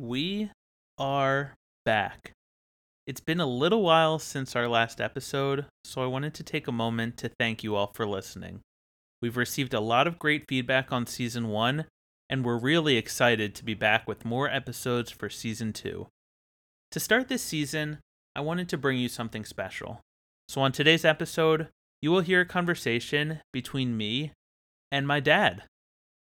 We are back. It's been a little while since our last episode, so I wanted to take a moment to thank you all for listening. We've received a lot of great feedback on season one, and we're really excited to be back with more episodes for season two. To start this season, I wanted to bring you something special. So, on today's episode, you will hear a conversation between me and my dad.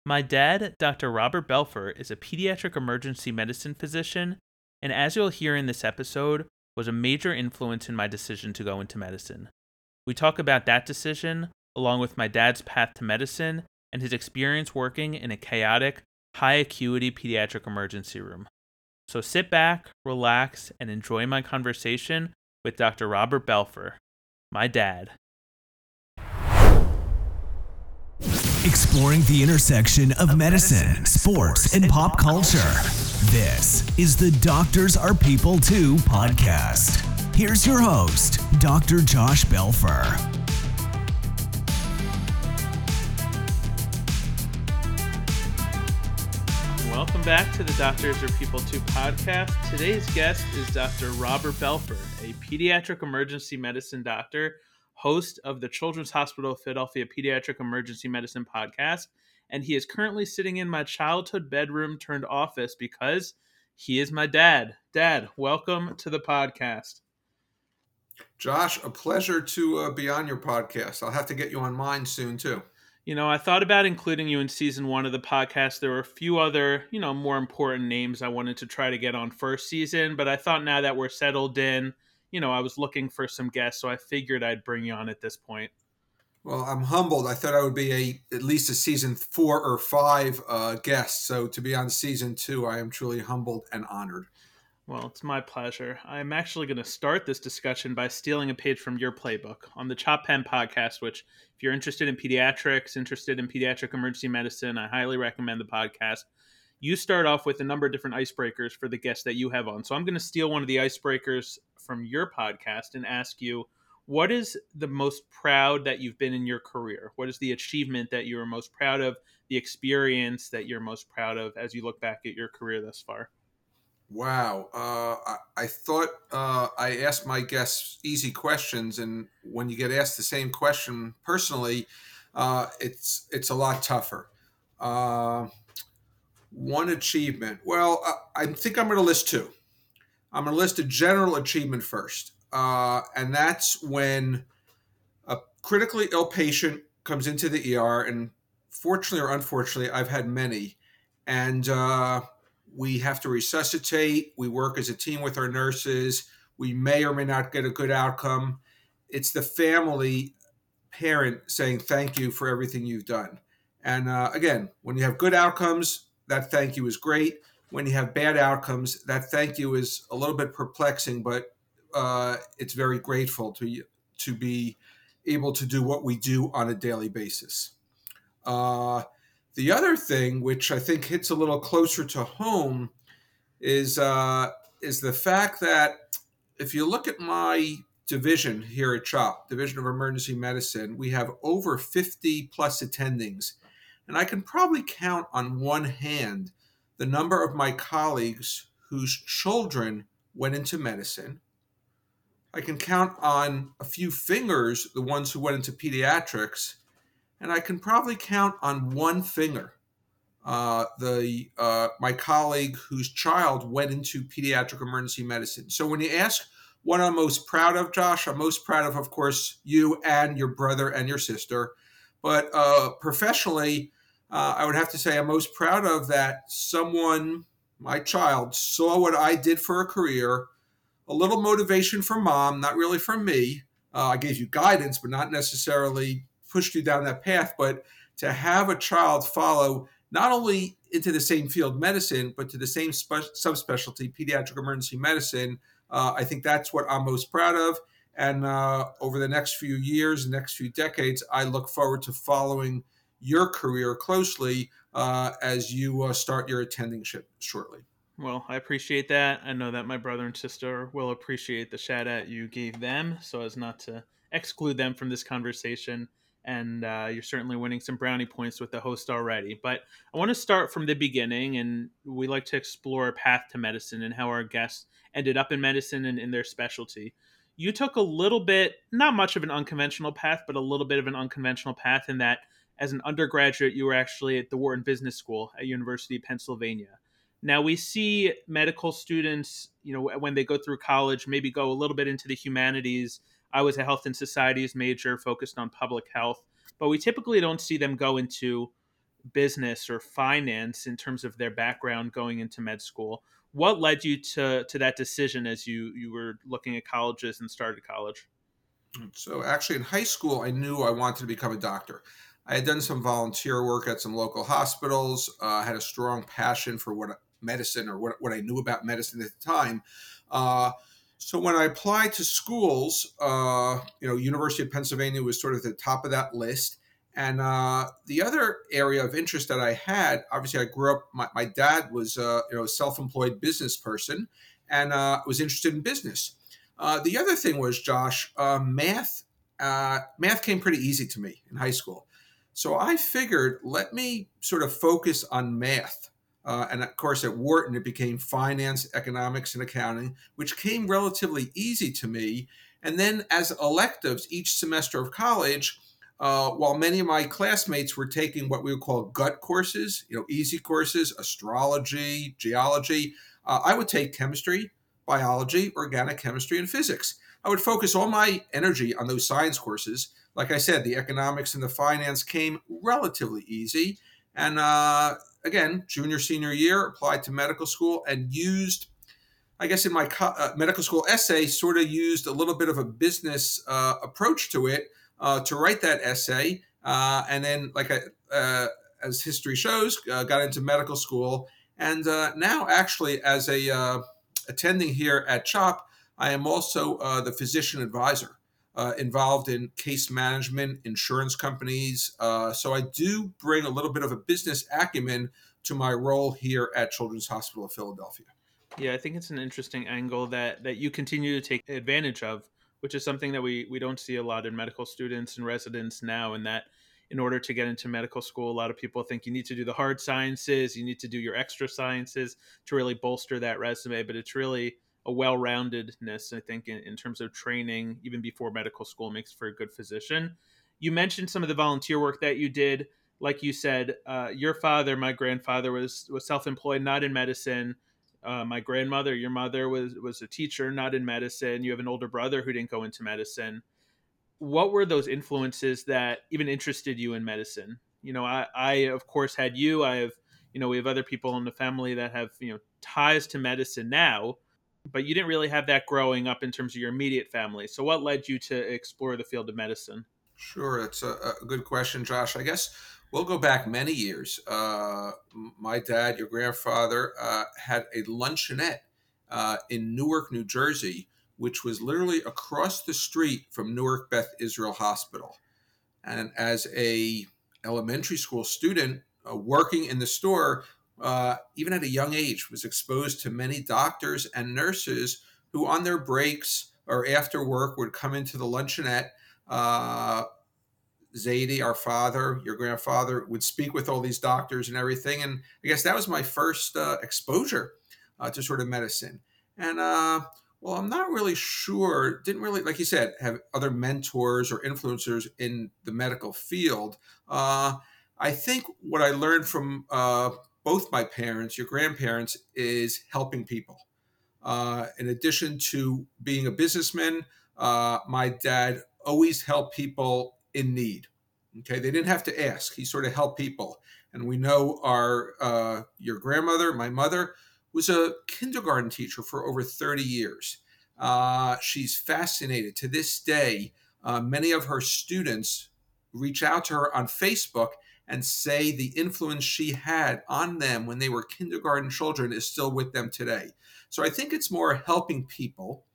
My dad, Dr. Robert Belfer, is a pediatric emergency medicine physician, and as you'll hear in this episode, was a major influence in my decision to go into medicine. We talk about that decision, along with my dad's path to medicine and his experience working in a chaotic, high acuity pediatric emergency room. So sit back, relax, and enjoy my conversation with Dr. Robert Belfer, my dad. Exploring the intersection of medicine, sports, and pop culture. This is the Doctors Are People Too podcast. Here's your host, Dr. Josh Belfer. Welcome back to the Doctors Are People Too podcast. Today's guest is Dr. Robert Belfer, a pediatric emergency medicine doctor, host of the Children's Hospital of Philadelphia Pediatric Emergency Medicine podcast, and he is currently sitting in my childhood bedroom turned office because he is my dad. Dad, welcome to the podcast. Josh, a pleasure to uh, be on your podcast. I'll have to get you on mine soon too. You know, I thought about including you in season one of the podcast. There were a few other, you know, more important names I wanted to try to get on first season, but I thought now that we're settled in, you know, I was looking for some guests, so I figured I'd bring you on at this point. Well, I'm humbled. I thought I would be a at least a season four or five uh, guest. So to be on season two, I am truly humbled and honored. Well, it's my pleasure. I'm actually going to start this discussion by stealing a page from your playbook on the CHOP PEM podcast, which, if you're interested in pediatrics, interested in pediatric emergency medicine, I highly recommend the podcast. You start off with a number of different icebreakers for the guests that you have on. So I'm going to steal one of the icebreakers from your podcast and ask you what is the most proud that you've been in your career? What is the achievement that you're most proud of, the experience that you're most proud of as you look back at your career thus far? Wow. Uh, I, I, thought uh, I asked my guests easy questions, and when you get asked the same question personally, uh, it's it's a lot tougher. Uh, one achievement. Well, I, I think I'm going to list two. I'm going to list a general achievement first, uh, and that's when a critically ill patient comes into the ER, and fortunately or unfortunately, I've had many, and uh, we have to resuscitate. We work as a team with our nurses. We may or may not get a good outcome. It's the family parent saying thank you for everything you've done. And uh, again, when you have good outcomes, that thank you is great. When you have bad outcomes, that thank you is a little bit perplexing, but uh, it's very grateful to to be able to do what we do on a daily basis. Uh, the other thing, which I think hits a little closer to home, is uh, is the fact that if you look at my division here at CHOP, Division of Emergency Medicine, we have over 50 plus attendings. And I can probably count on one hand the number of my colleagues whose children went into medicine. I can count on a few fingers the ones who went into pediatrics and I can probably count on one finger uh, the uh, my colleague whose child went into pediatric emergency medicine. So when you ask what I'm most proud of, Josh, I'm most proud of, of course, you and your brother and your sister. But uh, professionally, uh, I would have to say I'm most proud of that someone, my child, saw what I did for a career, a little motivation from mom, not really from me. Uh, I gave you guidance, but not necessarily pushed you down that path, but to have a child follow not only into the same field medicine, but to the same spe- subspecialty, pediatric emergency medicine, uh, I think that's what I'm most proud of. And uh, over the next few years, next few decades, I look forward to following your career closely uh, as you uh, start your attendingship shortly. Well, I appreciate that. I know that my brother and sister will appreciate the shout out you gave them so as not to exclude them from this conversation and uh, you're certainly winning some brownie points with the host already. But I want to start from the beginning, and we like to explore a path to medicine and how our guests ended up in medicine and in their specialty. You took a little bit, not much of an unconventional path, but a little bit of an unconventional path in that as an undergraduate, you were actually at the Wharton Business School at University of Pennsylvania. Now we see medical students, you know, when they go through college, maybe go a little bit into the humanities I was a health and societies major focused on public health, but we typically don't see them go into business or finance in terms of their background going into med school. What led you to to that decision as you you were looking at colleges and started college? So actually in high school I knew I wanted to become a doctor. I had done some volunteer work at some local hospitals, uh, had a strong passion for what medicine or what, what I knew about medicine at the time. Uh, so when I applied to schools, uh, you know, University of Pennsylvania was sort of at the top of that list. And uh, the other area of interest that I had, obviously, I grew up. My, my dad was, uh, you know, a self-employed business person, and uh, was interested in business. The other thing was, Josh, math. math came pretty easy to me in high school, so I figured, let me sort of focus on math. Uh, and of course, at Wharton, it became finance, economics, and accounting, which came relatively easy to me. And then, as electives each semester of college, uh, while many of my classmates were taking what we would call gut courses, you know, easy courses, astrology, geology, uh, I would take chemistry, biology, organic chemistry, and physics. I would focus all my energy on those science courses. Like I said, the economics and the finance came relatively easy. And uh, again, junior, senior year, applied to medical school and used, I guess, in my co- uh, medical school essay, sort of used a little bit of a business uh, approach to it uh, to write that essay. Uh, and then, like I, uh, as history shows, got into medical school. And now, actually, as a attending here at CHOP, I am also the physician advisor uh, involved in case management, insurance companies. Uh, so I do bring a little bit of a business acumen to my role here at Children's Hospital of Philadelphia. Yeah, I think it's an interesting angle that that you continue to take advantage of, which is something that we we don't see a lot in medical students and residents now. And that in order to get into medical school, a lot of people think you need to do the hard sciences, you need to do your extra sciences to really bolster that resume. But it's really a well-roundedness i think in, in, terms of training even before medical school makes for a good physician. You mentioned some of the volunteer work that you did. Like you said uh, your father my grandfather was was self-employed not in medicine. Uh, my grandmother your mother was was a teacher not in medicine. You have an older brother who didn't go into medicine. What were those influences that even interested you in medicine? You know i i of course had you. I have you know we have other people in the family that have you know ties to medicine now but you didn't really have that growing up in terms of your immediate family. So, what led you to explore the field of medicine? Sure, it's a, a good question, Josh. I guess we'll go back many years. Uh, my dad, your grandfather, uh, had a luncheonette uh, in Newark, New Jersey, which was literally across the street from Newark Beth Israel Hospital. And as a elementary school student uh, working in the store, uh, even at a young age, was exposed to many doctors and nurses who, on their breaks or after work, would come into the luncheonette. Uh, Zadie, our father, your grandfather, would speak with all these doctors and everything. And I guess that was my first uh, exposure uh, to sort of medicine. And uh, well, I'm not really sure. Didn't really, like you said, have other mentors or influencers in the medical field. Uh, I think what I learned from uh, both my parents, your grandparents, is helping people. Uh, in addition to being a businessman, uh, my dad always helped people in need. Okay, they didn't have to ask; he sort of helped people. And we know our uh, your grandmother, my mother, was a kindergarten teacher for over 30 years. Uh, she's fascinated to this day. Uh, many of her students reach out to her on Facebook and say the influence she had on them when they were kindergarten children is still with them today. So I think it's more helping people,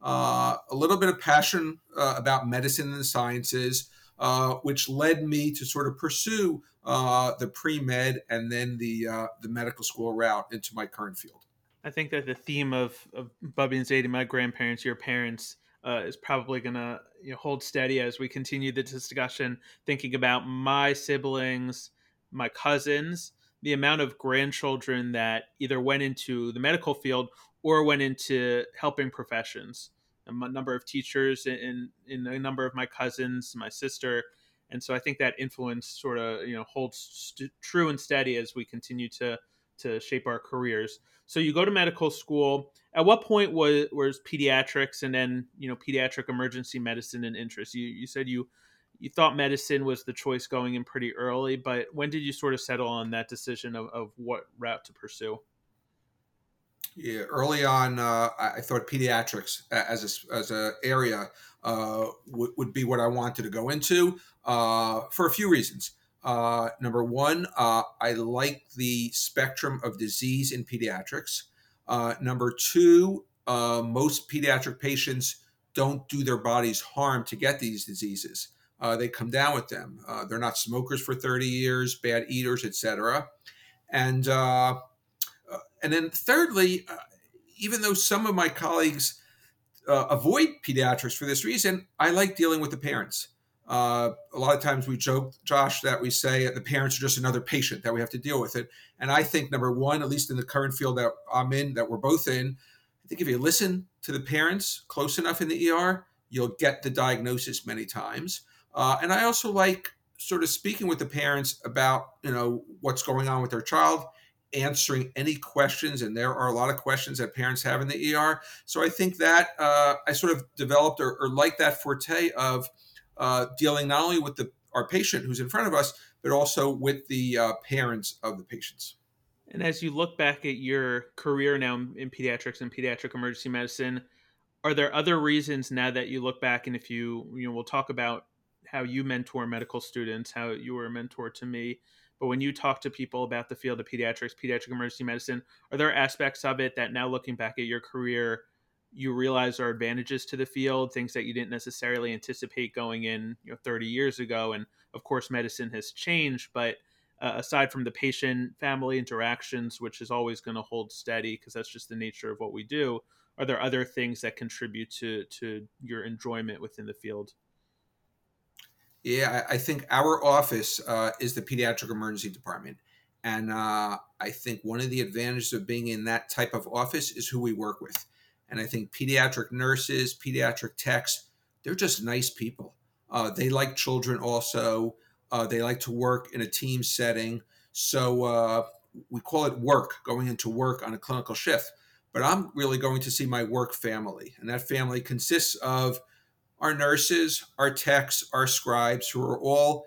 uh, a little bit of passion uh, about medicine and the sciences, uh, which led me to sort of pursue uh, the pre med and then the uh, the medical school route into my current field. I think that the theme of, of Bubby and Zadie, my grandparents, your parents, uh, is probably going to you know, hold steady as we continue the discussion, thinking about my siblings, my cousins, the amount of grandchildren that either went into the medical field or went into helping professions. A number of teachers in in a number of my cousins, my sister, and so I think that influence sort of you know holds st- true and steady as we continue to to shape our careers. So you go to medical school. At what point was was pediatrics and then you know pediatric emergency medicine an interest? You you said you you thought medicine was the choice going in pretty early, but when did you sort of settle on that decision of, of what route to pursue? Yeah, early on, uh, I thought pediatrics as a, as a area uh, would, would be what I wanted to go into uh, for a few reasons. Uh, number one, uh, I like the spectrum of disease in pediatrics. Uh, number two, uh, most pediatric patients don't do their bodies harm to get these diseases. Uh, they come down with them. Uh, they're not smokers for 30 years, bad eaters, etc. And and then thirdly, even though some of my colleagues avoid pediatrics for this reason, I like dealing with the parents. Uh, a lot of times we joke, Josh, that we say the parents are just another patient that we have to deal with it. And I think number one, at least in the current field that I'm in, that we're both in, I think if you listen to the parents close enough in the ER, you'll get the diagnosis many times. Uh, and I also like sort of speaking with the parents about you know what's going on with their child answering any questions and there are a lot of questions that parents have in the er so i think that uh, i sort of developed or, or like that forte of uh, dealing not only with the our patient who's in front of us, but also with the uh, parents of the patients. And as you look back at your career now in pediatrics and pediatric emergency medicine, are there other reasons now that you look back and if you you know we'll talk about how you mentor medical students, how you were a mentor to me, but when you talk to people about the field of pediatrics, pediatric emergency medicine, are there aspects of it that now looking back at your career you realize are advantages to the field, things that you didn't necessarily anticipate going in, you know, 30 years ago. And of course, medicine has changed, but uh, aside from the patient family interactions, which is always going to hold steady because that's just the nature of what we do, are there other things that contribute to to your enjoyment within the field? Yeah, I think our office uh, is the pediatric emergency department. And uh, I think one of the advantages of being in that type of office is who we work with. And I think pediatric nurses, pediatric techs, they're just nice people. Uh, they like children also. Uh, they like to work in a team setting. So uh, we call it work, going into work on a clinical shift. But I'm really going to see my work family. And that family consists of our nurses, our techs, our scribes, who are all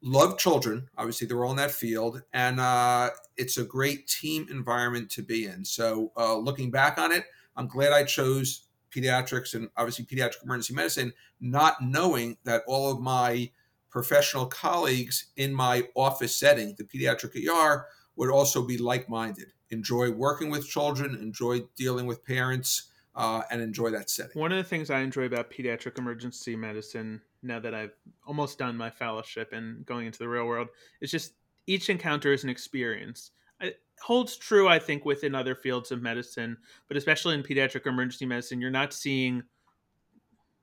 love children. Obviously, they're all in that field. And uh, it's a great team environment to be in. So uh, looking back on it, I'm glad I chose pediatrics and obviously pediatric emergency medicine, not knowing that all of my professional colleagues in my office setting, the pediatric ER, would also be like minded, enjoy working with children, enjoy dealing with parents. Uh, and enjoy that setting. One of the things I enjoy about pediatric emergency medicine, now that I've almost done my fellowship and going into the real world, is just each encounter is an experience holds true, I think, within other fields of medicine, but especially in pediatric emergency medicine, you're not seeing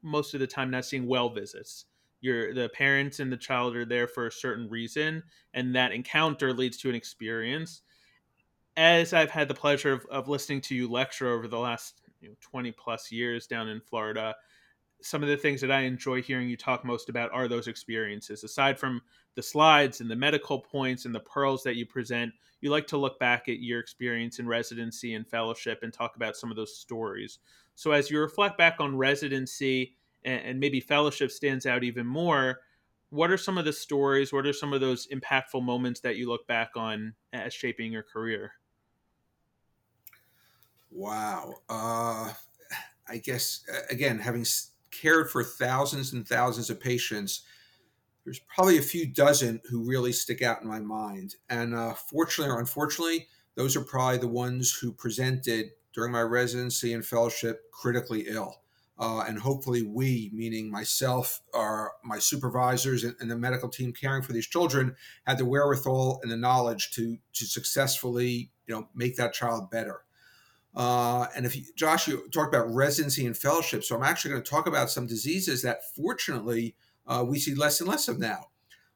most of the time not seeing well visits. You're the parents and the child are there for a certain reason, and that encounter leads to an experience. As I've had the pleasure of, of listening to you lecture over the last you know, 20 plus years down in Florida, some of the things that I enjoy hearing you talk most about are those experiences. Aside from the slides and the medical points and the pearls that you present, you like to look back at your experience in residency and fellowship and talk about some of those stories. So as you reflect back on residency and, and maybe fellowship stands out even more, what are some of the stories? What are some of those impactful moments that you look back on as shaping your career? Wow. Uh, I guess, again, having cared for thousands and thousands of patients, there's probably a few dozen who really stick out in my mind. And uh, fortunately or unfortunately, those are probably the ones who presented during my residency and fellowship critically ill. Uh, and hopefully, we, meaning myself, our my supervisors, and, and, the medical team caring for these children, had the wherewithal and the knowledge to to successfully, you know, make that child better. Uh, and if you, Josh, you talked about residency and fellowship, so I'm actually going to talk about some diseases that fortunately uh, we see less and less of now.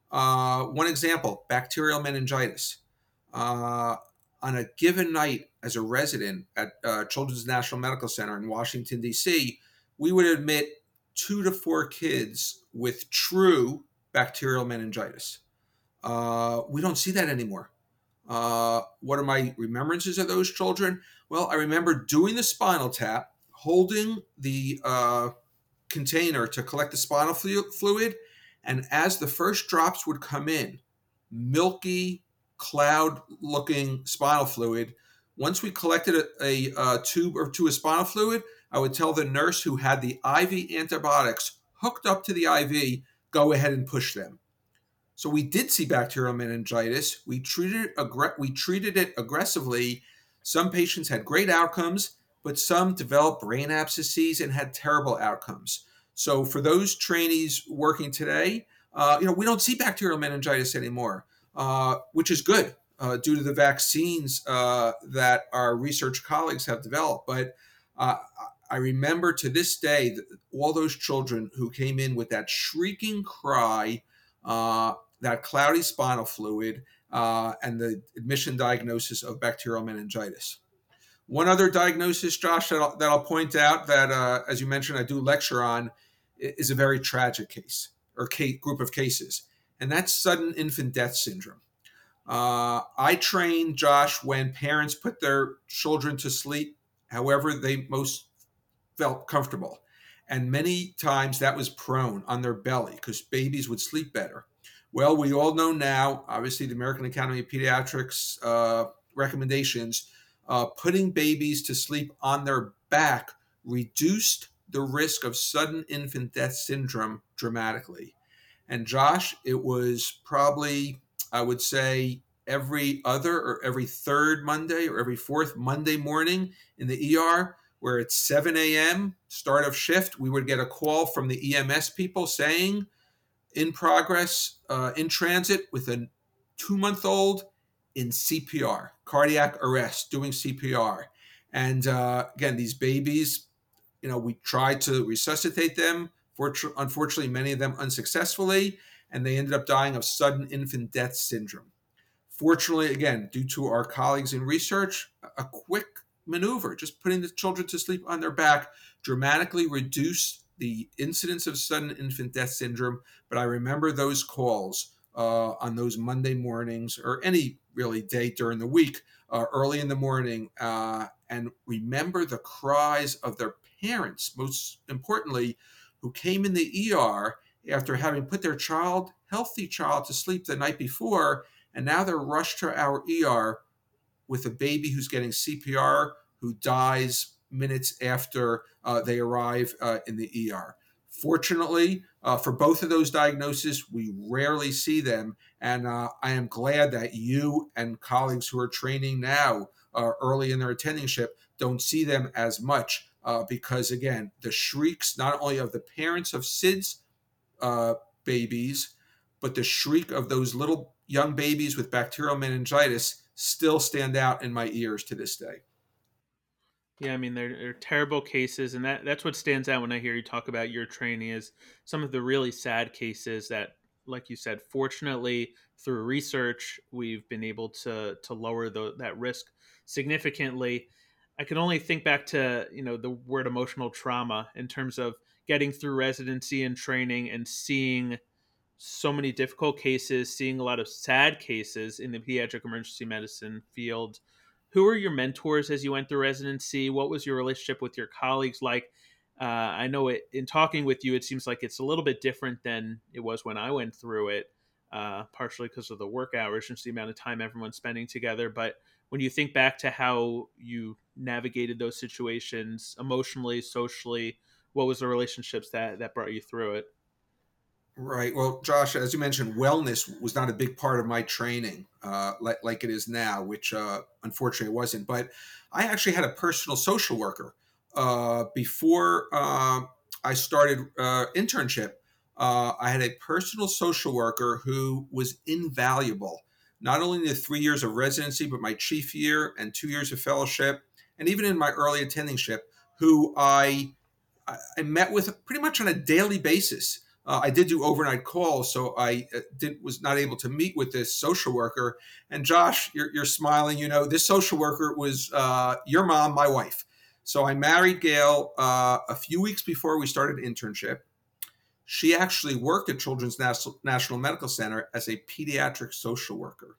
Uh, one example: bacterial meningitis. Uh, on a given night, as a resident at uh, Children's National Medical Center in Washington D.C., we would admit two to four kids with true bacterial meningitis. We don't see that anymore. What are my remembrances of those children? Well, I remember doing the spinal tap, holding the uh, container to collect the spinal fluid, and as the first drops would come in, milky, cloud looking spinal fluid. Once we collected a, a, a, tube or two of spinal fluid, I would tell the nurse who had the IV antibiotics hooked up to the IV, go ahead and push them. So we did see bacterial meningitis. We treated it, aggr- we treated it aggressively. Some patients had great outcomes, but some developed brain abscesses and had terrible outcomes. So for those trainees working today, uh, you know, we don't see bacterial meningitis anymore, uh, which is good uh, due to the vaccines uh, that our research colleagues have developed. But uh, I remember to this day all those children who came in with that shrieking cry uh, that cloudy spinal fluid, uh, and the admission diagnosis of bacterial meningitis. One other diagnosis, Josh, that I'll, that I'll point out that, uh, as you mentioned, I do lecture on, is a very tragic case or case, group of cases, and that's sudden infant death syndrome. Uh, I train Josh when parents put their children to sleep however they most felt comfortable. And many times that was prone on their belly because babies would sleep better. Well, we all know now, obviously, the American Academy of Pediatrics uh, recommendations uh, putting babies to sleep on their back reduced the risk of sudden infant death syndrome dramatically. And Josh, it was probably, I would say, every other or every third Monday or every fourth Monday morning in the ER, where it's 7 a.m., start of shift, we would get a call from the EMS people saying, in progress, uh, in transit with a two month old in CPR, cardiac arrest, doing CPR. And uh, again, these babies, you know, we tried to resuscitate them. Unfortunately, many of them unsuccessfully, and they ended up dying of sudden infant death syndrome. Fortunately, again, due to our colleagues in research, a quick maneuver, just putting the children to sleep on their back, dramatically reduced the incidence of sudden infant death syndrome, but I remember those calls uh, on those Monday mornings or any really day during the week, uh, early in the morning, uh, and remember the cries of their parents, most importantly, who came in the ER after having put their child, healthy child, to sleep the night before, and now they're rushed to our ER with a baby who's getting CPR who dies minutes after they arrive uh, in the ER. Fortunately, uh, for both of those diagnoses, we rarely see them. And uh, I am glad that you and colleagues who are training now uh, early in their attendingship don't see them as much uh, because, again, the shrieks not only of the parents of SIDS babies, but the shriek of those little young babies with bacterial meningitis still stand out in my ears to this day. Yeah, I mean they're, they're terrible cases, and that that's what stands out when I hear you talk about your training is some of the really sad cases that, like you said, fortunately through research we've been able to to lower the, that risk significantly. I can only think back to you know the word emotional trauma in terms of getting through residency and training and seeing so many difficult cases, seeing a lot of sad cases in the pediatric emergency medicine field who were your mentors as you went through residency? What was your relationship with your colleagues like? Uh, I know it, in talking with you, it seems like it's a little bit different than it was when I went through it, uh, partially because of the work hours and the amount of time everyone's spending together. But when you think back to how you navigated those situations emotionally, socially, what was the relationships that that brought you through it? Right. Well, Josh, as you mentioned, wellness was not a big part of my training, uh, like, like it is now, which uh, unfortunately it wasn't. But I actually had a personal social worker uh, before uh, I started uh, internship. Uh, I had a personal social worker who was invaluable, not only in the three years of residency, but my chief year and two years of fellowship. and even in my early attendingship, who I I met with pretty much on a daily basis. Uh, I did do overnight calls, so I uh, did was not able to meet with this social worker. And Josh, you're, you're smiling. You know, this social worker was uh, your mom, my wife. So I married Gail uh, a few weeks before we started internship. She actually worked at Children's National, National Medical Center as a pediatric social worker.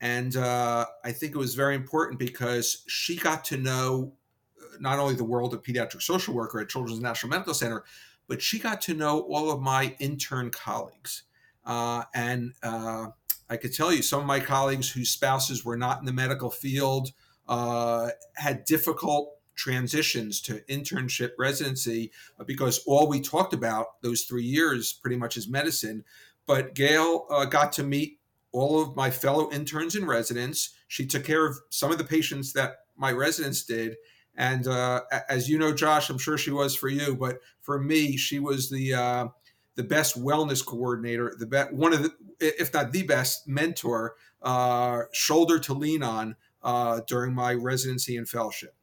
And uh, I think it was very important because she got to know uh, not only the world of pediatric social worker at Children's National Medical Center, but she got to know all of my intern colleagues. Uh, and uh, I could tell you some of my colleagues whose spouses were not in the medical field uh, had difficult transitions to internship residency uh, because all we talked about those three years pretty much is medicine. But Gail uh, got to meet all of my fellow interns and residents. She took care of some of the patients that my residents did. And uh, as you know, Josh, I'm sure she was for you, but for me, she was the uh, the best wellness coordinator, the best one of the, if not the best mentor, uh, shoulder to lean on uh, during my residency and fellowship.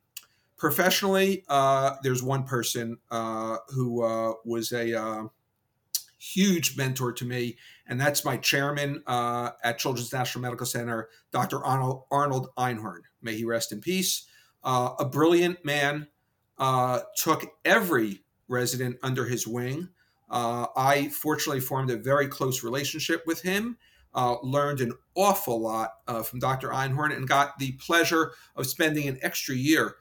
Professionally, uh, there's one person uh, who was a huge mentor to me, and that's my chairman at Children's National Medical Center, Dr. Arnold, Arnold Einhorn. May he rest in peace. Uh, a brilliant man, uh, took every resident under his wing. Uh, I fortunately formed a very close relationship with him. Uh, learned an awful lot uh, from Dr. Einhorn and got the pleasure of spending an extra year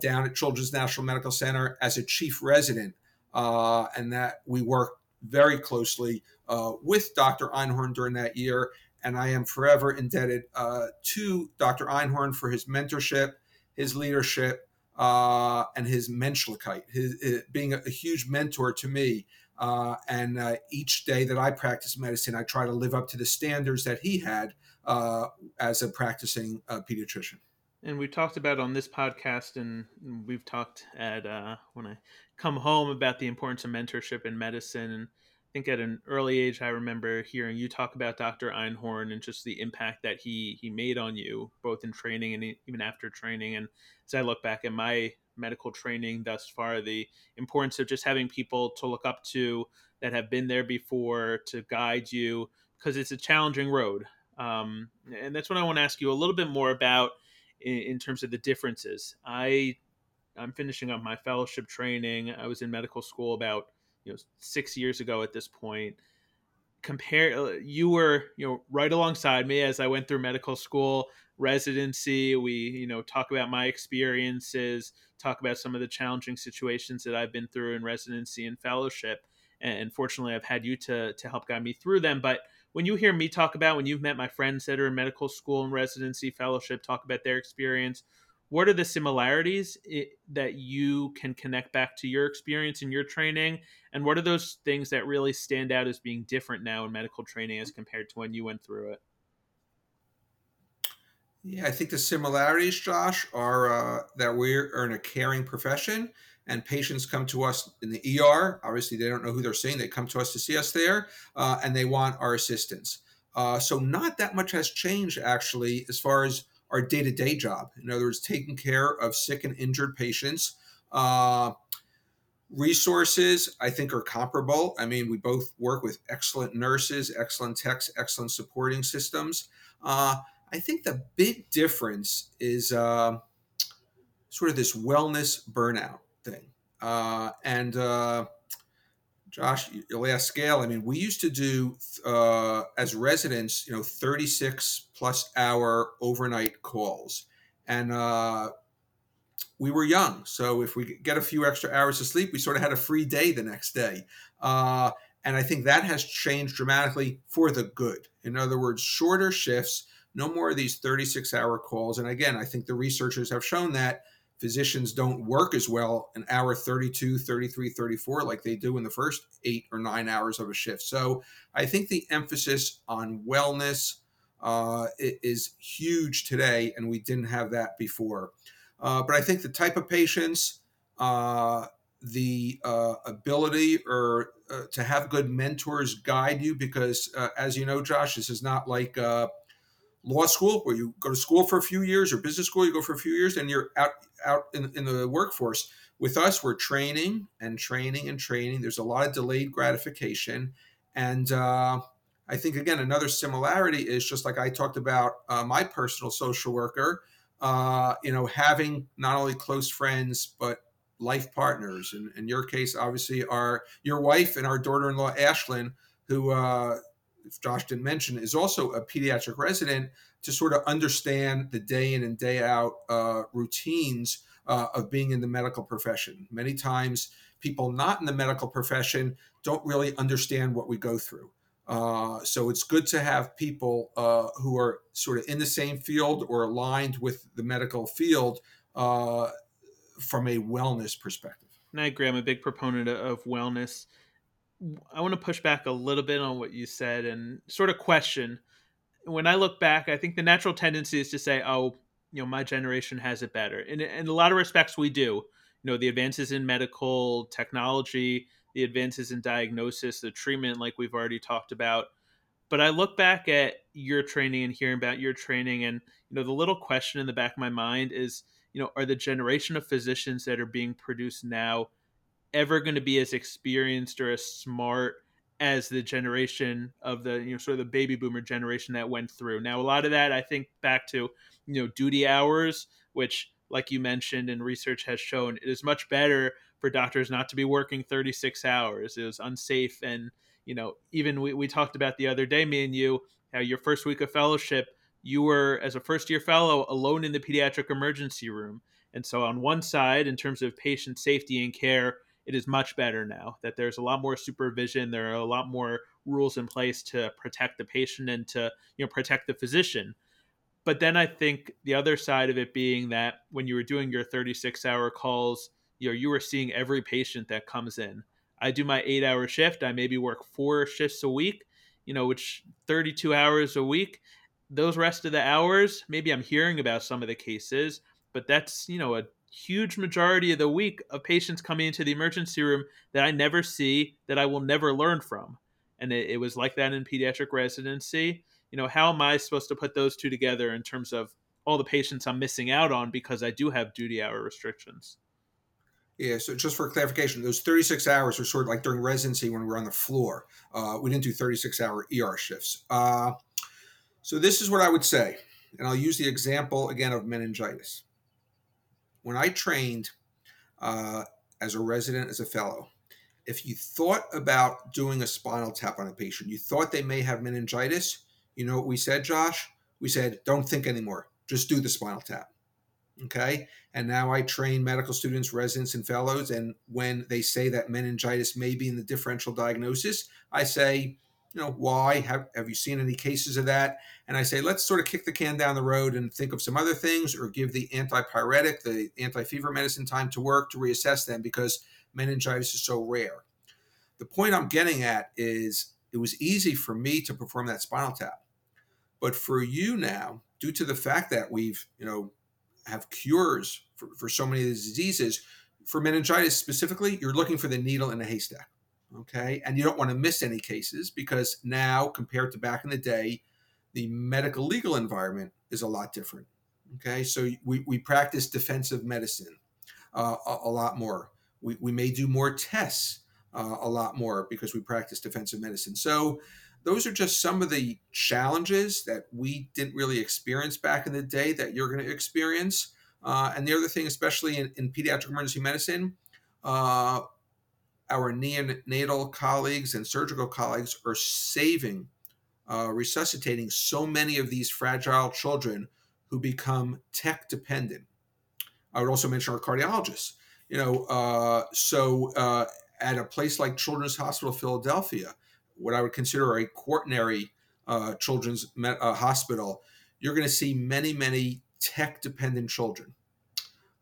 down at Children's National Medical Center as a chief resident. and that we worked very closely uh, with Dr. Einhorn during that year. And I am forever indebted uh, to Dr. Einhorn for his mentorship, his leadership, uh, and his Menschlichkeit, his, his, being a, a, huge mentor to me. Uh, and uh, each day that I practice medicine, I try to live up to the standards that he had uh, as a practicing pediatrician and we've talked about on this podcast and we've talked at uh, when i come home about the importance of mentorship in medicine think at an early age i remember hearing you talk about dr einhorn and just the impact that he he made on you both in training and even after training and as i look back at my medical training thus far the importance of just having people to look up to that have been there before to guide you because it's a challenging road um, and that's what i want to ask you a little bit more about in, in terms of the differences. I I'm finishing up my fellowship training. I was in medical school about you know six years ago at this point. Compare uh, you were you know right alongside me as I went through medical school residency. We you know talk about my experiences, talk about some of the challenging situations that I've been through in residency and fellowship. And fortunately, I've had you to to help guide me through them. But when you hear me talk about when you've met my friends that are in medical school and residency fellowship talk about their experience what are the similarities that you can connect back to your experience and your training and what are those things that really stand out as being different now in medical training as compared to when you went through it yeah i think the similarities josh are uh, that we're in a caring profession and patients come to us in the ER. Obviously, they don't know who they're seeing. They come to us to see us there, uh, and they want our assistance. Uh, so, not that much has changed actually as far as our day to day job. In other words, taking care of sick and injured patients. Uh, resources, I think, are comparable. I mean, we both work with excellent nurses, excellent techs, excellent supporting systems. Uh, I think the big difference is uh, sort of this wellness burnout thing. Uh, and uh, Josh, you'll ask scale. I mean, we used to do uh, as residents, you know, 36 plus hour overnight calls, and uh, we were young. So if we get a few extra hours of sleep, we sort of had a free day the next day. Uh, and I think that has changed dramatically for the good. In other words, shorter shifts, no more of these 36 hour calls. And again, I think the researchers have shown that physicians don't work as well an hour 32 33 34 like they do in the first eight or nine hours of a shift. So i think the emphasis on wellness uh, is huge today and we didn't have that before. Uh, but i think the type of patients uh, the uh, ability or uh, to have good mentors guide you because uh, as you know josh this is not like law school where you go to school for a few years or business school you go for a few years and you're out out in, in the workforce. With us we're training and training and training. There's a lot of delayed gratification. And uh, i think again another similarity is just like i talked about uh, my personal social worker uh, you know having not only close friends but life partners. And in your case obviously our your wife and our daughter-in-law ashlyn who uh, if Josh didn't mention, is also a pediatric resident to sort of understand the day in and day out uh, routines uh, of being in the medical profession. Many times, people not in the medical profession don't really understand what we go through. Uh, so it's good to have people uh, who are sort of in the same field or aligned with the medical field uh, from a wellness perspective. And I agree. I'm a big proponent of wellness. I want to push back a little bit on what you said and sort of question. When I look back, I think the natural tendency is to say, "Oh, you know, my generation has it better." And in a lot of respects, we do. You know, the advances in medical technology, the advances in diagnosis, the treatment, like we've already talked about. But I look back at your training and hearing about your training, and you know, the little question in the back of my mind is, you know, are the generation of physicians that are being produced now ever going to be as experienced or as smart as the generation of the you know sort of the baby boomer generation that went through. Now a lot of that I think back to you know duty hours, which like you mentioned and research has shown it is much better for doctors not to be working 36 hours. It was unsafe and you know even we, we talked about the other day me and you how your first week of fellowship you were as a first year fellow alone in the pediatric emergency room and so on one side in terms of patient safety and care it is much better now that there's a lot more supervision there are a lot more rules in place to protect the patient and to you know protect the physician. But then i think the other side of it being that when you were doing your 36 hour calls you know you were seeing every patient that comes in. I do my 8 hour shift i maybe work 4 shifts a week you know which 32 hours a week those rest of the hours maybe i'm hearing about some of the cases but that's you know a huge majority of the week of patients coming into the emergency room that I never see, that I will never learn from. And it, it, was like that in pediatric residency. You know, how am I supposed to put those two together in terms of all the patients I'm missing out on because I do have duty hour restrictions? Yeah, so just for clarification, those 36 hours are sort of like during residency when we were on the floor. Uh, we didn't do 36 hour ER shifts. Uh, so this is what I would say, and I'll use the example again of meningitis when I trained uh, as a resident, as a fellow, if you thought about doing a spinal tap on a patient, you thought they may have meningitis, you know what we said, Josh? We said, don't think anymore. Just do the spinal tap. Okay. And now I train medical students, residents, and fellows. And when they say that meningitis may be in the differential diagnosis, I say, you know, why? Have, have you seen any cases of that? And I say, let's sort of kick the can down the road and think of some other things or give the antipyretic, the anti fever medicine time to work to reassess them because meningitis is so rare. The point I'm getting at is it was easy for me to perform that spinal tap. But for you now, due to the fact that we've, you know, have cures for, for so many of these diseases, for meningitis specifically, you're looking for the needle in a haystack okay? And you don't want to miss any cases because now compared to back in the day the medical legal environment is a lot different okay? So we, we practice defensive medicine uh, a, a, lot more. We, we may do more tests uh, a lot more because we practice defensive medicine. So those are just some of the challenges that we didn't really experience back in the day that you're going to experience. Uh, and the other thing especially in, in pediatric emergency medicine uh, our neonatal colleagues and surgical colleagues are saving, uh, resuscitating so many of these fragile children who become tech dependent. I would also mention our cardiologists. You know, uh, so uh, at a place like Children's Hospital Philadelphia, what I would consider a quaternary uh, children's uh, hospital, you're going to see many, many tech dependent children,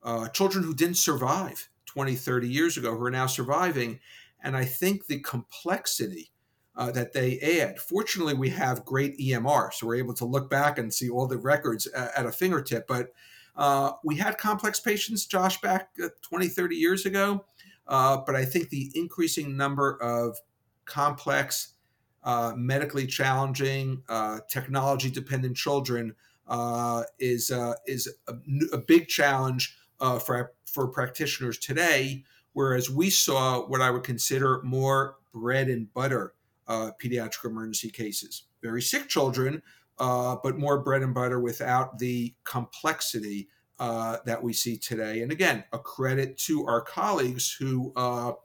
uh, children who didn't survive 20, 30 years ago who are now surviving. And I think the complexity uh, that they add, fortunately, we have great EMR. So we're able to look back and see all the records at, at a fingertip. But uh, we had complex patients, Josh, back uh, 20, 30 years ago. Uh, but I think the increasing number of complex uh, medically challenging, uh, technology dependent children uh, is uh, is a, a, big challenge uh, for for practitioners today. Whereas we saw what I would consider more bread and butter uh, pediatric emergency cases, very sick children, but more bread and butter without the complexity that we see today. And again, a credit to our colleagues who are,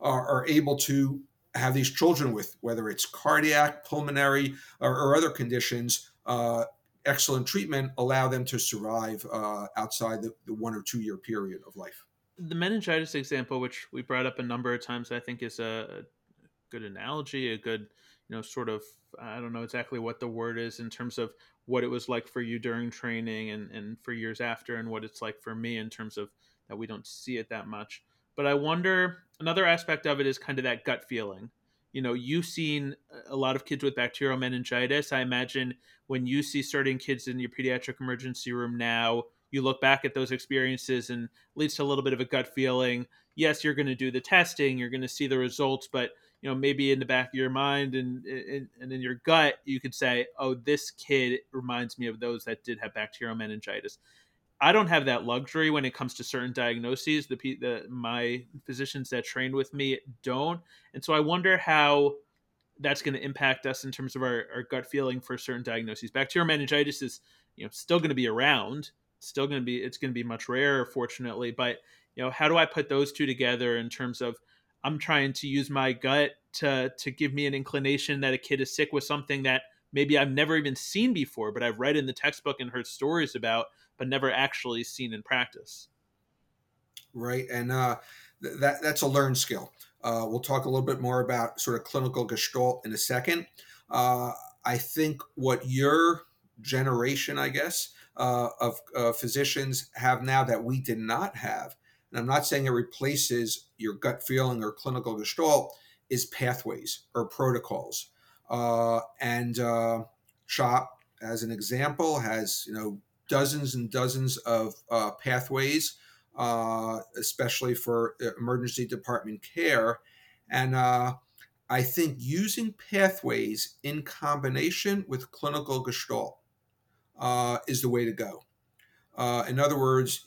are able to have these children with, whether it's cardiac, pulmonary, or, or other conditions, uh, excellent treatment allow them to survive uh, outside the, the, one or two year period of life. The meningitis example, which we brought up a number of times, I think is a good analogy, a good, you know, sort of, I don't know exactly what the word is in terms of what it was like for you during training and, and for years after, and what it's like for me in terms of that we don't see it that much. But I wonder another aspect of it is kind of that gut feeling. You know, you've seen a lot of kids with bacterial meningitis. I imagine when you see certain kids in your pediatric emergency room now, you look back at those experiences and leads to a little bit of a gut feeling. Yes, you're going to do the testing, you're going to see the results, but you know maybe in the back of your mind and, and, and in your gut you could say, "Oh, this kid reminds me of those that did have bacterial meningitis." I don't have that luxury when it comes to certain diagnoses. The, the my physicians that trained with me don't, and so I wonder how that's going to impact us in terms of our, our gut feeling for certain diagnoses. Bacterial meningitis is you know still going to be around, still going to be it's going to be much rarer, fortunately. But you know, how do I put those two together in terms of I'm trying to use my gut to to give me an inclination that a kid is sick with something that maybe I've never even seen before, but I've read in the textbook and heard stories about but never actually seen in practice. Right, and uh, th- that that's a learned skill. Uh, we'll talk a little bit more about sort of clinical gestalt in a second. Uh, I think what your generation, I guess, uh, of uh, physicians have now that we did not have, and I'm not saying it replaces your gut feeling or clinical gestalt, is pathways or protocols. Uh, and CHOP, as an example, has you know dozens and dozens of uh, pathways, uh, especially for emergency department care. And uh, I think using pathways in combination with clinical gestalt uh, is the way to go. Uh, in other words,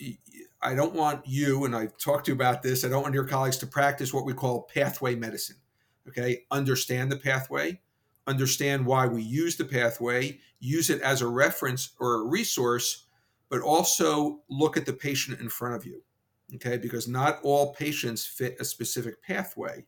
I don't want you, and I've talked to you about this, I don't want your colleagues to practice what we call pathway medicine. Okay, understand the pathway, understand why we use the pathway, use it as a reference or a resource, but also look at the patient in front of you. Okay, because not all patients fit a specific pathway.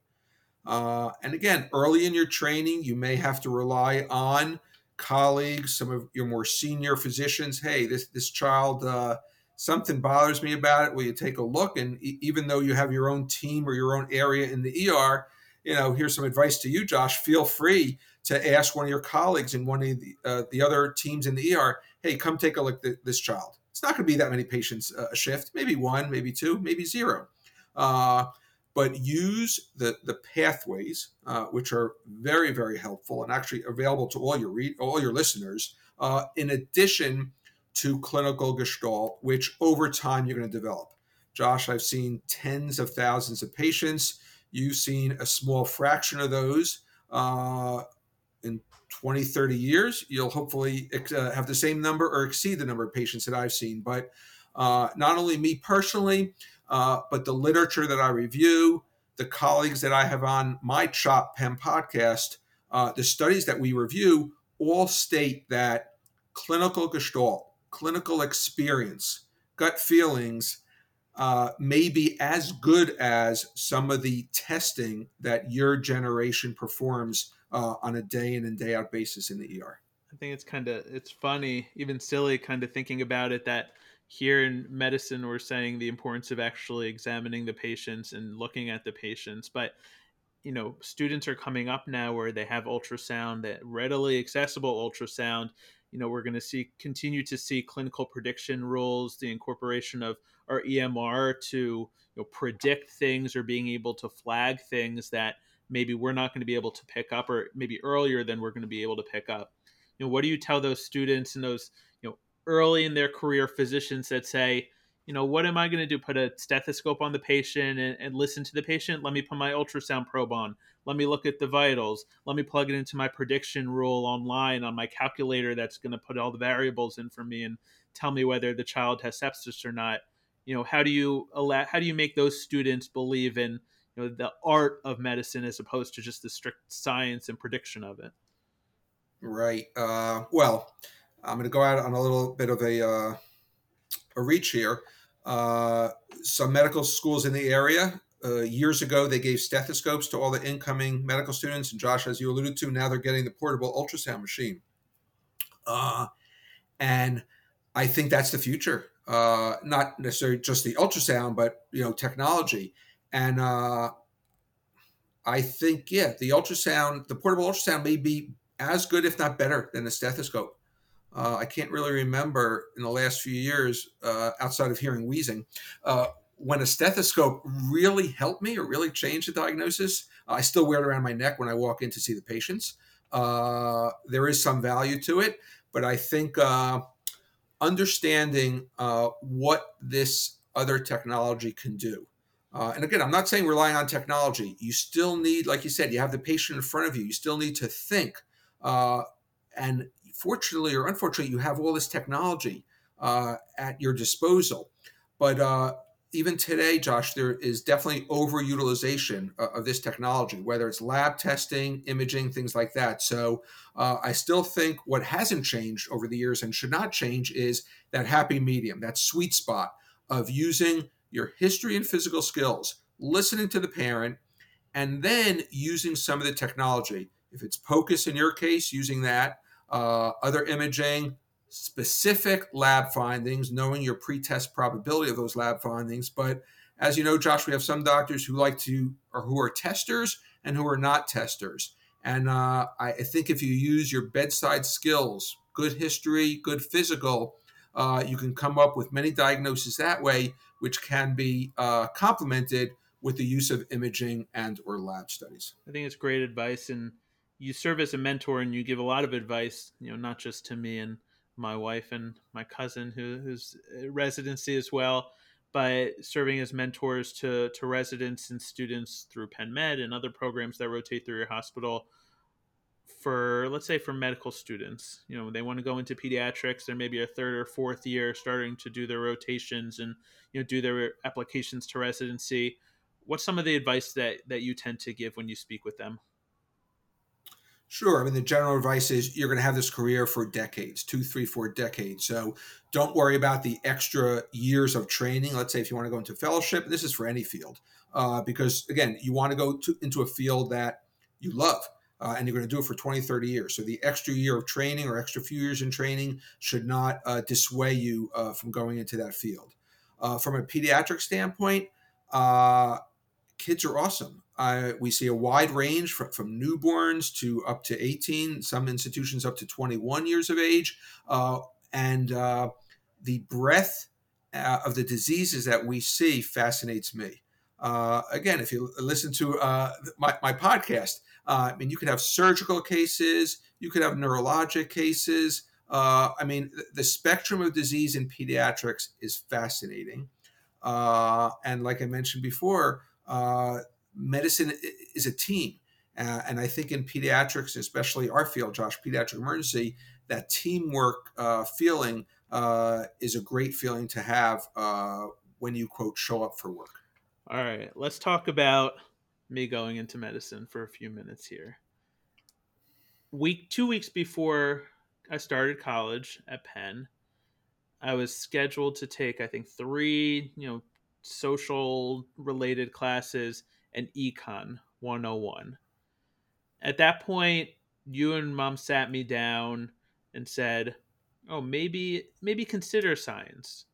Uh, and again, early in your training, you may have to rely on colleagues, some of your more senior physicians. Hey, this this child, uh, something bothers me about it. Will you take a look? And e- even though you have your own team or your own area in the ER, you know, here's some advice to you, Josh. Feel free to ask one of your colleagues in one of the, uh, the other teams in the ER, hey, come take a look at this child. It's not going to be that many patients uh, a shift, maybe one, maybe two, maybe zero. Uh, but use the, the pathways, uh, which are very, very helpful and actually available to all your re- all your listeners, uh, in addition to clinical gestalt, which over time you're going to develop. Josh, I've seen tens of thousands of patients. You've seen a small fraction of those. Uh, in 20, 30 years, you'll hopefully uh, have the same number or exceed the number of patients that I've seen. But uh, not only me personally, uh, but the literature that I review, the colleagues that I have on my CHOP PEM podcast, uh, the studies that we review all state that clinical gestalt, clinical experience, gut feelings uh, may be as good as some of the testing that your generation performs uh, on a day in and day out basis in the ER. I think it's kind of it's funny, even silly, kind of thinking about it that here in medicine we're saying the importance of actually examining the patients and looking at the patients, but you know students are coming up now where they have ultrasound that readily accessible ultrasound you know we're going to see continue to see clinical prediction rules the incorporation of our emr to you know predict things or being able to flag things that maybe we're not going to be able to pick up or maybe earlier than we're going to be able to pick up you know what do you tell those students and those you know early in their career physicians that say you know, what am I going to do? Put a stethoscope on the patient and, and, listen to the patient? Let me put my ultrasound probe on. Let me look at the vitals. Let me plug it into my prediction rule online on my calculator that's going to put all the variables in for me and tell me whether the child has sepsis or not. You know, how do you allow, how do you make those students believe in you know the art of medicine as opposed to just the strict science and prediction of it? Right. Uh, well, I'm going to go out on a little bit of a uh, a reach here. Uh, some medical schools in the area uh, years ago they gave stethoscopes to all the incoming medical students, and Josh, as you alluded to, now they're getting the portable ultrasound machine. Uh, and I think that's the future. Uh, not necessarily just the ultrasound, but you know, technology. And uh, I think, yeah, the ultrasound, the portable ultrasound may be as good, if not better, than the stethoscope. Uh, I can't really remember in the last few years, uh, outside of hearing wheezing, uh, when a stethoscope really helped me or really changed the diagnosis. I still wear it around my neck when I walk in to see the patients. Uh, there is some value to it, but I think uh, understanding uh, what this other technology can do. Uh, and again, I'm not saying relying on technology. You still need, like you said, you have the patient in front of you. You still need to think. Uh, and fortunately or unfortunately, you have all this technology uh, at your disposal. But uh, even today, Josh, there is definitely overutilization of this technology, whether it's lab testing, imaging, things like that. So uh, I still think what hasn't changed over the years and should not change is that happy medium, that sweet spot of using your history and physical skills, listening to the parent, and then using some of the technology. If it's POCUS in your case, using that, uh, other imaging, specific lab findings, knowing your pre-test probability of those lab findings. But as you know, Josh, we have some doctors who like to, or who are testers and who are not testers. And uh, I think if you use your bedside skills, good history, good physical, uh, you can come up with many diagnoses that way, which can be uh, complemented with the use of imaging and or lab studies. I think it's great advice, and you serve as a mentor, and you give a lot of advice. You know, not just to me and my wife and my cousin, who, who's residency as well, but serving as mentors to to residents and students through Penn Med and other programs that rotate through your hospital for let's say for medical students you know they want to go into pediatrics they're maybe a third or fourth year starting to do their rotations and you know do their applications to residency what's some of the advice that that you tend to give when you speak with them Sure. I mean, the general advice is you're going to have this career for decades, two, three, four decades. So don't worry about the extra years of training. Let's say if you want to go into fellowship, this is for any field, uh, because again, you want to go to, into a field that you love uh, and you're going to do it for 20, 30 years. So the extra year of training or extra few years in training should not uh, dissuade you uh, from going into that field. Uh, from a pediatric standpoint, uh, kids are awesome. we see a wide range from, from, newborns to up to 18, some institutions up to 21 years of age. Uh, and the breadth of the diseases that we see fascinates me. again, if you listen to my, my podcast, uh, I mean, you could have surgical cases, you could have neurologic cases. Uh, I mean, the spectrum of disease in pediatrics is fascinating. Uh, and like I mentioned before, uh, medicine is a team. Uh, and I think in pediatrics, especially our field, Josh, pediatric emergency, that teamwork uh, feeling is a great feeling to have when you, quote, show up for work. All right, let's talk about me going into medicine for a few minutes here. Week two weeks before I started college at Penn, I was scheduled to take I think three, you know, social related classes and econ 101. At that point, you and mom sat me down and said, "Oh, maybe maybe consider science."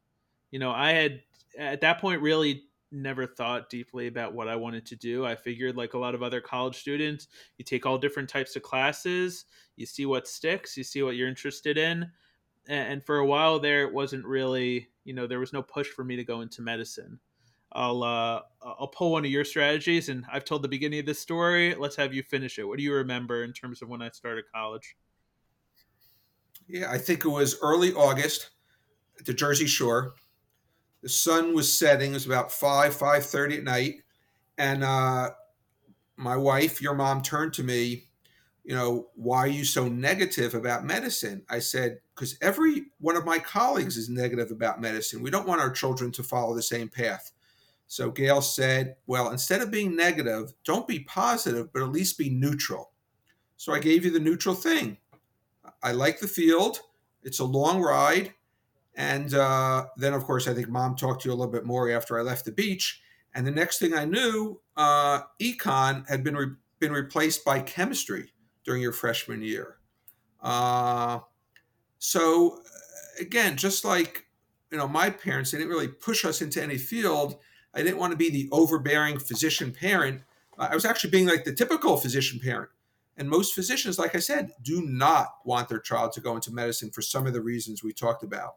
You know, I had at that point really never thought deeply about what I wanted to do. I figured, like a lot of other college students, you take all different types of classes, you see what sticks, you see what you're interested in. And for a while there, it wasn't really, you know, there was no push for me to go into medicine. I'll uh, I'll pull one of your strategies, and I've told the beginning of this story. Let's have you finish it. What do you remember in terms of when I started college? Yeah, I think it was early August at the Jersey Shore The sun was setting. It was about five five thirty at night, and uh, my wife, your mom, turned to me. You know, why are you so negative about medicine? I said, because every one of my colleagues is negative about medicine. We don't want our children to follow the same path. So Gail said, well, instead of being negative, don't be positive, but at least be neutral. So I gave you the neutral thing. I like the field. It's a long ride. And uh, then, of course, I think mom talked to you a little bit more after I left the beach. And the next thing I knew, uh, econ had been re- been replaced by chemistry during your freshman year. Uh, so again, just like you know, my parents, they didn't really push us into any field. I didn't want to be the overbearing physician parent. I was actually being like the typical physician parent. And most physicians, like I said, do not want their child to go into medicine for some of the reasons we talked about.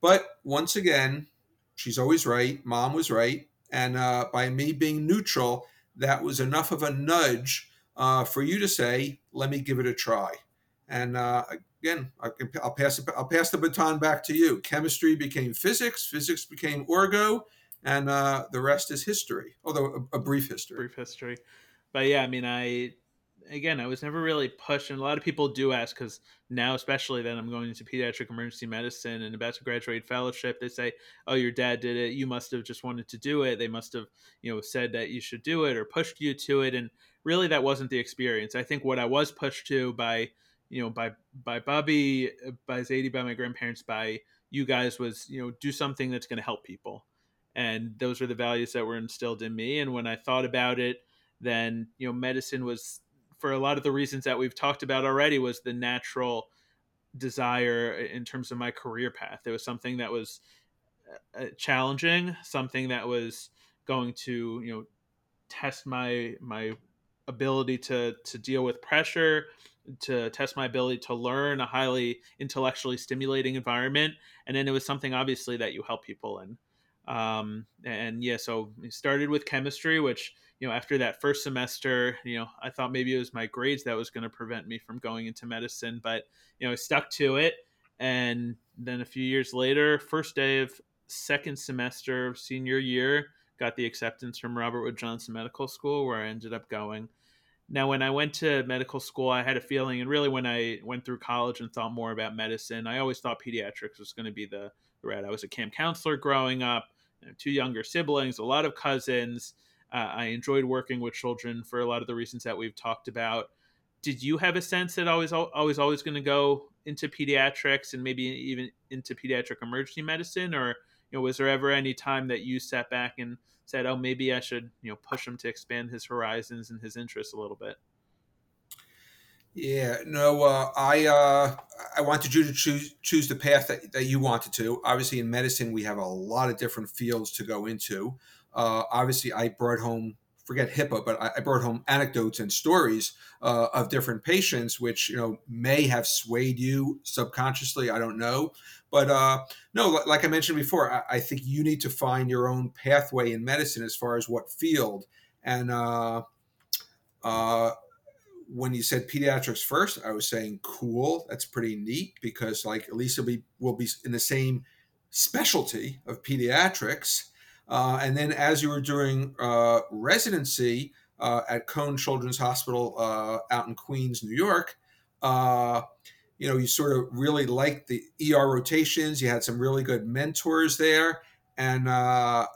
But once again, she's always right. Mom was right. And uh, by me being neutral, that was enough of a nudge uh, for you to say, "Let me give it a try." And uh, again, I'll pass it, I'll pass the baton back to you. Chemistry became physics, physics became orgo, and uh, the rest is history. Although a, a brief history. Brief history, but yeah, I mean, I again, I was never really pushed, and a lot of people do ask because now, especially that I'm going into pediatric emergency medicine and about to graduate fellowship, they say, "Oh, your dad did it. You must have just wanted to do it. They must have, you know, said that you should do it or pushed you to it." And really, that wasn't the experience. I think what I was pushed to by, you know, by by Bobby, by Zadie, by my grandparents, by you guys was, you know, do something that's going to help people. And those are the values that were instilled in me. And when I thought about it, then you know medicine was for a lot of the reasons that we've talked about already was the natural desire in terms of my career path. It was something that was uh, challenging, something that was going to, you know, test my my ability to to deal with pressure, to test my ability to learn a highly intellectually stimulating environment, and then it was something obviously that you help people in. Um, and yeah, so we started with chemistry, which you know, after that first semester, you know, I thought maybe it was my grades that was going to prevent me from going into medicine, but you know, I stuck to it. And then a few years later, first day of second semester of senior year, got the acceptance from Robert Wood Johnson Medical School, where I ended up going. Now, when I went to medical school, I had a feeling, and really when I went through college and thought more about medicine, I always thought pediatrics was going to be the, the route. I was a camp counselor growing up, two younger siblings, a lot of cousins uh, I enjoyed working with children for a lot of the reasons that we've talked about. Did you have a sense that always always always going to go into pediatrics and maybe even into pediatric emergency medicine, or you know, was there ever any time that you sat back and said, "Oh, maybe I should you know push him to expand his horizons and his interests a little bit"? Yeah, no, uh, I uh, I wanted you to choose choose the path that, that you wanted to. Obviously, in medicine, we have a lot of different fields to go into. Uh, obviously, I brought home forget HIPAA, but I, I brought home anecdotes and stories uh, of different patients, which you know may have swayed you subconsciously. I don't know, but uh, no, like I mentioned before, I, I, think you need to find your own pathway in medicine as far as what field. And uh, uh, when you said pediatrics first, I was saying cool. That's pretty neat because like at least be will be in the same specialty of pediatrics and then as you were doing uh, residency uh, at Cohen Children's Hospital uh, out in Queens, New York, uh, you know, you sort of really liked the ER rotations. You had some really good mentors there. And, uh,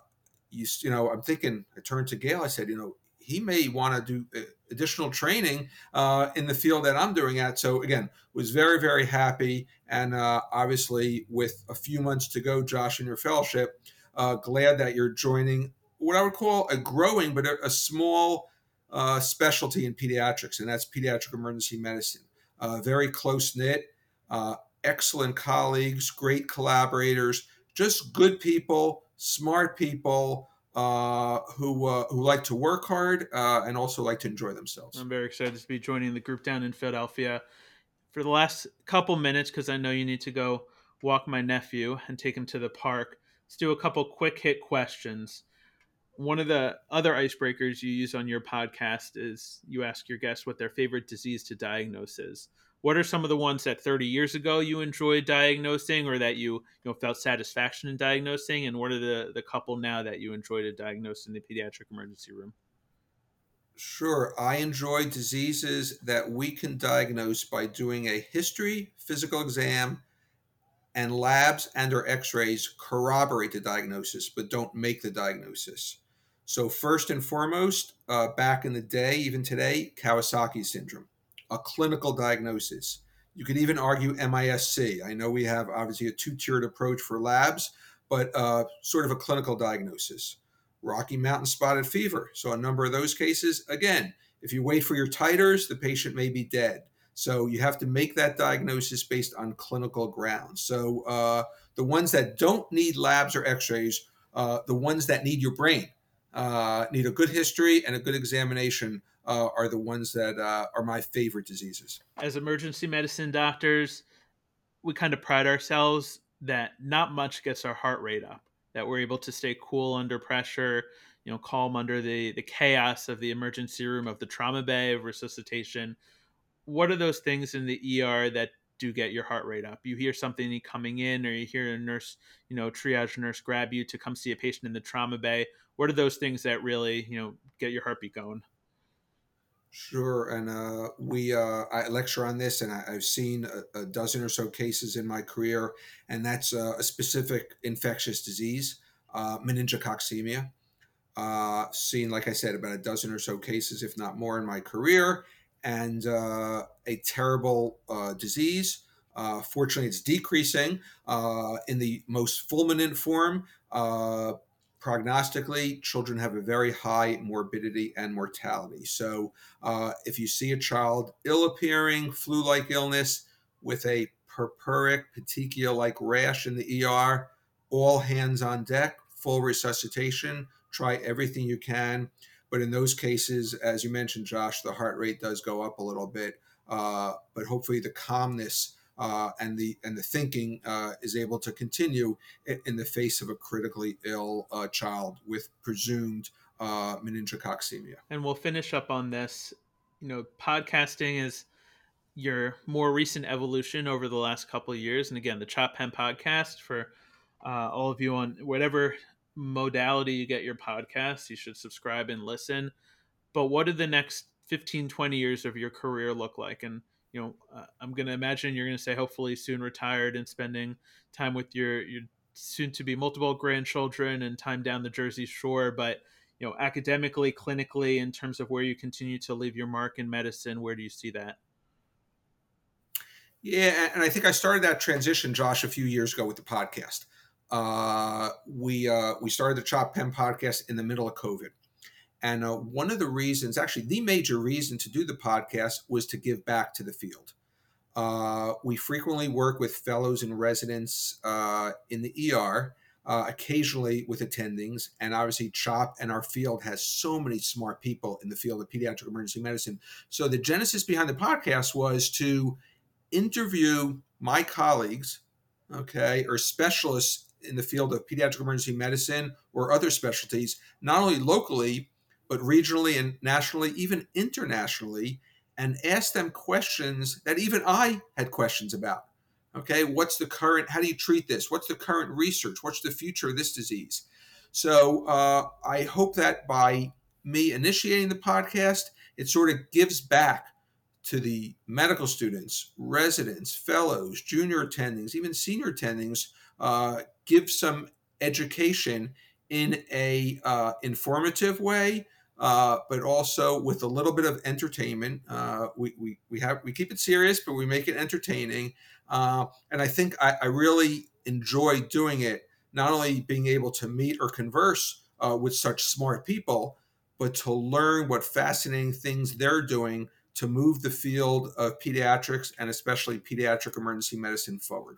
you, you know, I'm thinking, I turned to Gail, I said, you know, he may want to do additional training uh, in the field that I'm doing at. So again, was very very happy, and uh, obviously with a few months to go, Josh, in your fellowship, uh, glad that you're joining what I would call a growing but a, a small uh, specialty in pediatrics, and that's pediatric emergency medicine. Uh, very close knit, uh, excellent colleagues, great collaborators, just good people, smart people. Uh, who uh, who like to work hard and also like to enjoy themselves. I'm very excited to be joining the group down in Philadelphia for the last couple minutes because I know you need to go walk my nephew and take him to the park. Let's do a couple quick hit questions. One of the other icebreakers you use on your podcast is you ask your guests what their favorite disease to diagnose is. what are some of the ones that 30 years ago you enjoyed diagnosing or that you you know felt satisfaction in diagnosing and what are the the couple now that you enjoy to diagnose in the pediatric emergency room Sure. I enjoy diseases that we can diagnose by doing a history, physical exam, and labs and or x-rays corroborate the diagnosis but don't make the diagnosis. So first and foremost, uh, back in the day, even today, Kawasaki syndrome a clinical diagnosis. You could even argue MISC. I know we have obviously a two tiered approach for labs, but uh, sort of a clinical diagnosis. Rocky Mountain spotted fever. So, a number of those cases, again, if you wait for your titers, the patient may be dead. So, you have to make that diagnosis based on clinical grounds. So, uh, the ones that don't need labs or x rays, uh, the ones that need your brain, uh, need a good history and a good examination uh, are the ones that uh, are my favorite diseases. As emergency medicine doctors, we kind of pride ourselves that not much gets our heart rate up, that we're able to stay cool under pressure, you know, calm under the, the chaos of the emergency room, of the trauma bay, of resuscitation. What are those things in the ER that do get your heart rate up? You hear something coming in, or you hear a nurse, you know, triage nurse grab you to come see a patient in the trauma bay. What are those things that really, you know, get your heartbeat going? Sure, and uh, we uh, I lecture on this, and I, have seen a, a, dozen or so cases in my career, and that's uh, a specific infectious disease, uh, meningococcemia. Uh, seen, like I said, about a dozen or so cases, if not more, in my career, and uh, a terrible uh, disease. fortunately, it's decreasing in the most fulminant form prognostically, children have a very high morbidity and mortality. So, uh, if you see a child ill appearing, flu like illness with a purpuric petechia like rash in the ER, all hands on deck, full resuscitation, try everything you can. But in those cases, as you mentioned, Josh, the heart rate does go up a little bit. Uh, but hopefully, the calmness uh, and the and the thinking uh, is able to continue in, the face of a critically ill uh, child with presumed uh, meningococcemia. And we'll finish up on this. You know, podcasting is your more recent evolution over the last couple of years, and again, the CHOP PEM podcast for uh, all of you on whatever modality you get your podcast, you should subscribe and listen. But what do the next 15, 20 years of your career look like? And you know, uh, I'm going to imagine you're going to say hopefully soon retired and spending time with your your soon to be multiple grandchildren and time down the Jersey Shore. But you know, academically, clinically, in terms of where you continue to leave your mark in medicine, where do you see that? Yeah, and I think I started that transition, Josh, a few years ago with the podcast. Uh, we uh, we started the CHOP PEM podcast in the middle of COVID, and uh, one of the reasons, actually, the major reason to do the podcast was to give back to the field. Uh, we frequently work with fellows and residents uh, in the ER, occasionally with attendings, and obviously, CHOP and our field has so many smart people in the field of pediatric emergency medicine. So, the genesis behind the podcast was to interview my colleagues, okay, or specialists in the field of pediatric emergency medicine or other specialties, not only locally but regionally and nationally, even internationally, and ask them questions that even I had questions about. Okay, what's the current, how do you treat this? What's the current research? What's the future of this disease? So uh, I hope that by me initiating the podcast, it sort of gives back to the medical students, residents, fellows, junior attendings, even senior attendings, uh, give some education in a uh, informative way uh, but also with a little bit of entertainment. Uh, we, we, we have we keep it serious, but we make it entertaining. Uh, and I think I, I, really enjoy doing it. Not only being able to meet or converse uh, with such smart people, but to learn what fascinating things they're doing to move the field of pediatrics and especially pediatric emergency medicine forward.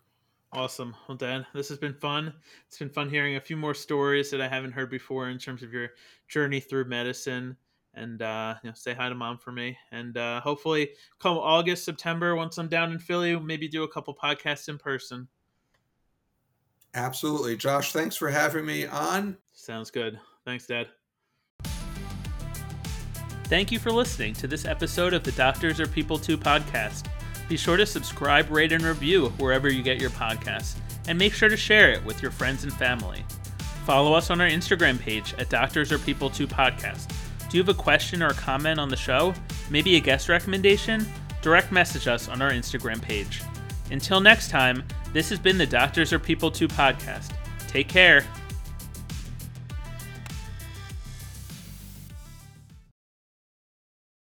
Awesome. Well, Dan, this has been fun. It's been fun hearing a few more stories that I haven't heard before in terms of your journey through medicine. And uh, you know, say hi to mom for me. And uh, hopefully, come August, September, once I'm down in Philly, maybe do a couple podcasts in person. Absolutely, Josh. Thanks for having me on. Sounds good. Thanks, Dad. Thank you for listening to this episode of the Doctors Are People Too podcast. Be sure to subscribe, rate, and review wherever you get your podcasts, and make sure to share it with your friends and family. Follow us on our Instagram page at Doctors Are People Too Podcast. Do you have a question or a comment on the show? Maybe a guest recommendation? Direct message us on our Instagram page. Until next time, this has been the Doctors Are People Too podcast. Take care.